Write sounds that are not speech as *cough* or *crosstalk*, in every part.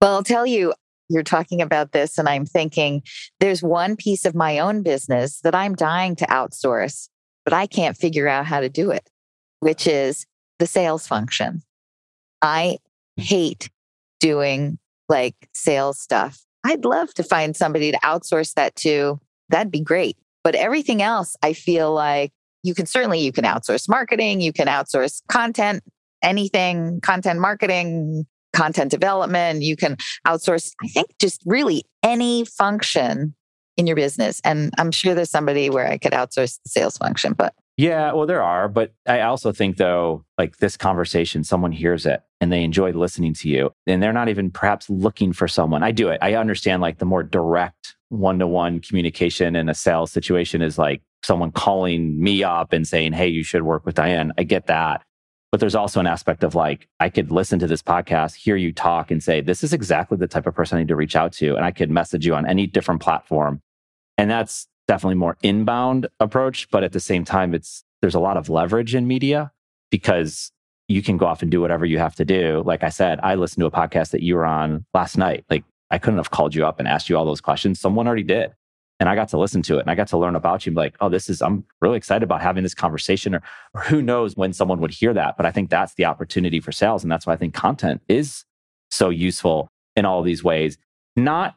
Well, I'll tell you, you're talking about this, and I'm thinking there's one piece of my own business that I'm dying to outsource, but I can't figure out how to do it, which is the sales function. I hmm. hate doing like sales stuff. I'd love to find somebody to outsource that to. That'd be great. But everything else, I feel like you can certainly you can outsource marketing, you can outsource content, anything, content marketing, content development, you can outsource I think just really any function in your business. And I'm sure there's somebody where I could outsource the sales function, but yeah, well, there are. But I also think, though, like this conversation, someone hears it and they enjoy listening to you, and they're not even perhaps looking for someone. I do it. I understand like the more direct one to one communication in a sales situation is like someone calling me up and saying, Hey, you should work with Diane. I get that. But there's also an aspect of like, I could listen to this podcast, hear you talk, and say, This is exactly the type of person I need to reach out to. And I could message you on any different platform. And that's definitely more inbound approach, but at the same time, it's there's a lot of leverage in media because you can go off and do whatever you have to do. Like I said, I listened to a podcast that you were on last night. Like I couldn't have called you up and asked you all those questions. Someone already did. And I got to listen to it and I got to learn about you. Like, oh, this is, I'm really excited about having this conversation. Or, or who knows when someone would hear that. But I think that's the opportunity for sales. And that's why I think content is so useful in all these ways, not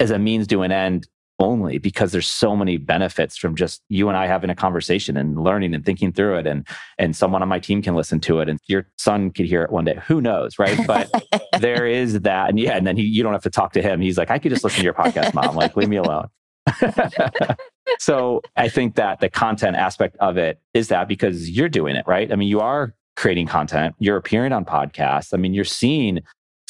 as a means to an end only because there's so many benefits from just you and I having a conversation and learning and thinking through it and and someone on my team can listen to it and your son could hear it one day who knows right *laughs* but there is that and yeah and then he, you don't have to talk to him he's like I could just listen to your podcast mom like leave me alone *laughs* so I think that the content aspect of it is that because you're doing it right I mean you are creating content you're appearing on podcasts I mean you're seeing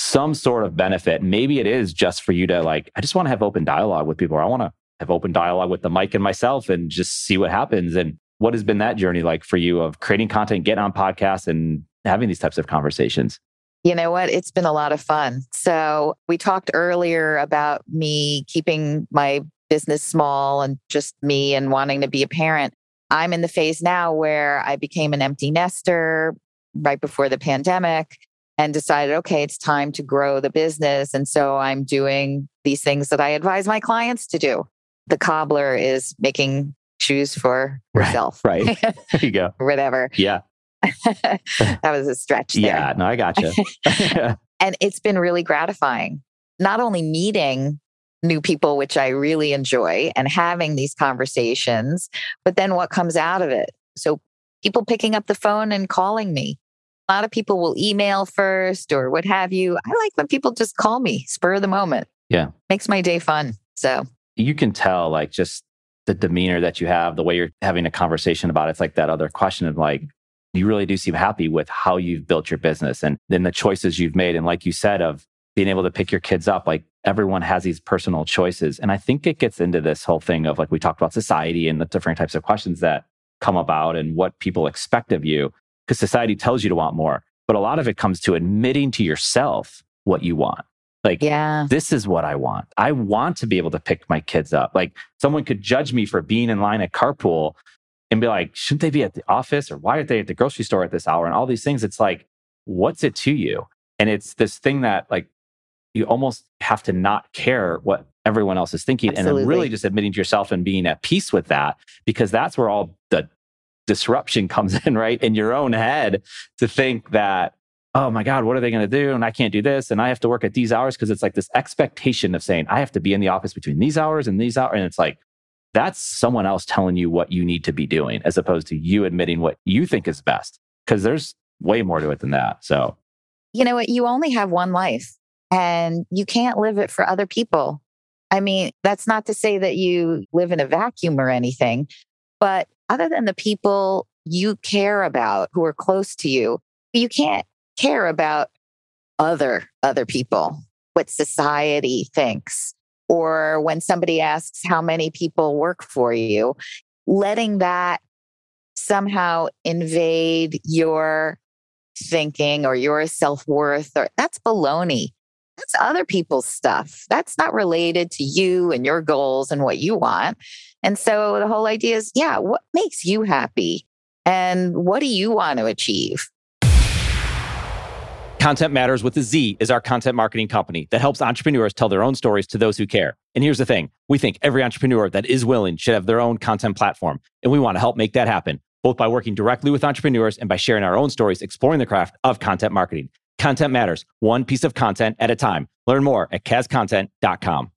some sort of benefit. Maybe it is just for you to like, I just want to have open dialogue with people. or I want to have open dialogue with the mic and myself and just see what happens. And what has been that journey like for you of creating content, getting on podcasts and having these types of conversations? You know what? It's been a lot of fun. So, we talked earlier about me keeping my business small and just me and wanting to be a parent. I'm in the phase now where I became an empty nester right before the pandemic and decided, okay, it's time to grow the business. And so I'm doing these things that I advise my clients to do. The cobbler is making shoes for herself. Right. right. *laughs* There you go. Whatever. Yeah. *laughs* that was a stretch. There. Yeah. No, I got you. *laughs* and it's been really gratifying, not only meeting new people, which I really enjoy, and having these conversations, but then what comes out of it. So people picking up the phone and calling me a lot of people will email first or what have you. I like when people just call me, spur of the moment. Yeah. Makes my day fun. So you can tell, like, just the demeanor that you have, the way you're having a conversation about it. It's like that other question of like, you really do seem happy with how you've built your business and then the choices you've made. And like you said, of being able to pick your kids up, like everyone has these personal choices. And I think it gets into this whole thing of like we talked about society and the different types of questions that come about and what people expect of you because society tells you to want more. But a lot of it comes to admitting to yourself what you want. Like, yeah. this is what I want. I want to be able to pick my kids up. Like, someone could judge me for being in line at carpool and be like, shouldn't they be at the office or why aren't they at the grocery store at this hour? And all these things. It's like, what's it to you? And it's this thing that, like, you almost have to not care what everyone else is thinking Absolutely. and then really just admitting to yourself and being at peace with that because that's where all the disruption *laughs* comes in, right? In your own head to think that, oh my God, what are they going to do? And I can't do this. And I have to work at these hours because it's like this expectation of saying, I have to be in the office between these hours and these hours. And it's like, that's someone else telling you what you need to be doing as opposed to you admitting what you think is best. Because there's way more to it than that. So, you know what? You only have one life and you can't live it for other people. I mean, that's not to say that you live in a vacuum or anything, but other than the people you care about who are close to you, you can't care about other other people, what society thinks. Or when somebody asks how many people work for you, letting that somehow invade your thinking or your self-worth or that's baloney. That's other people's stuff. That's not related to you and your goals and what you want. And so the whole idea is yeah, what makes you happy? And what do you want to achieve? Content Matterz with a Z is our content marketing company that helps entrepreneurs tell their own stories to those who care. And here's the thing we think every entrepreneur that is willing should have their own content platform. And we want to help make that happen, both by working directly with entrepreneurs and by sharing our own stories exploring the craft of content marketing. Content Matterz, one piece of content at a time. Learn more at KasContent.com.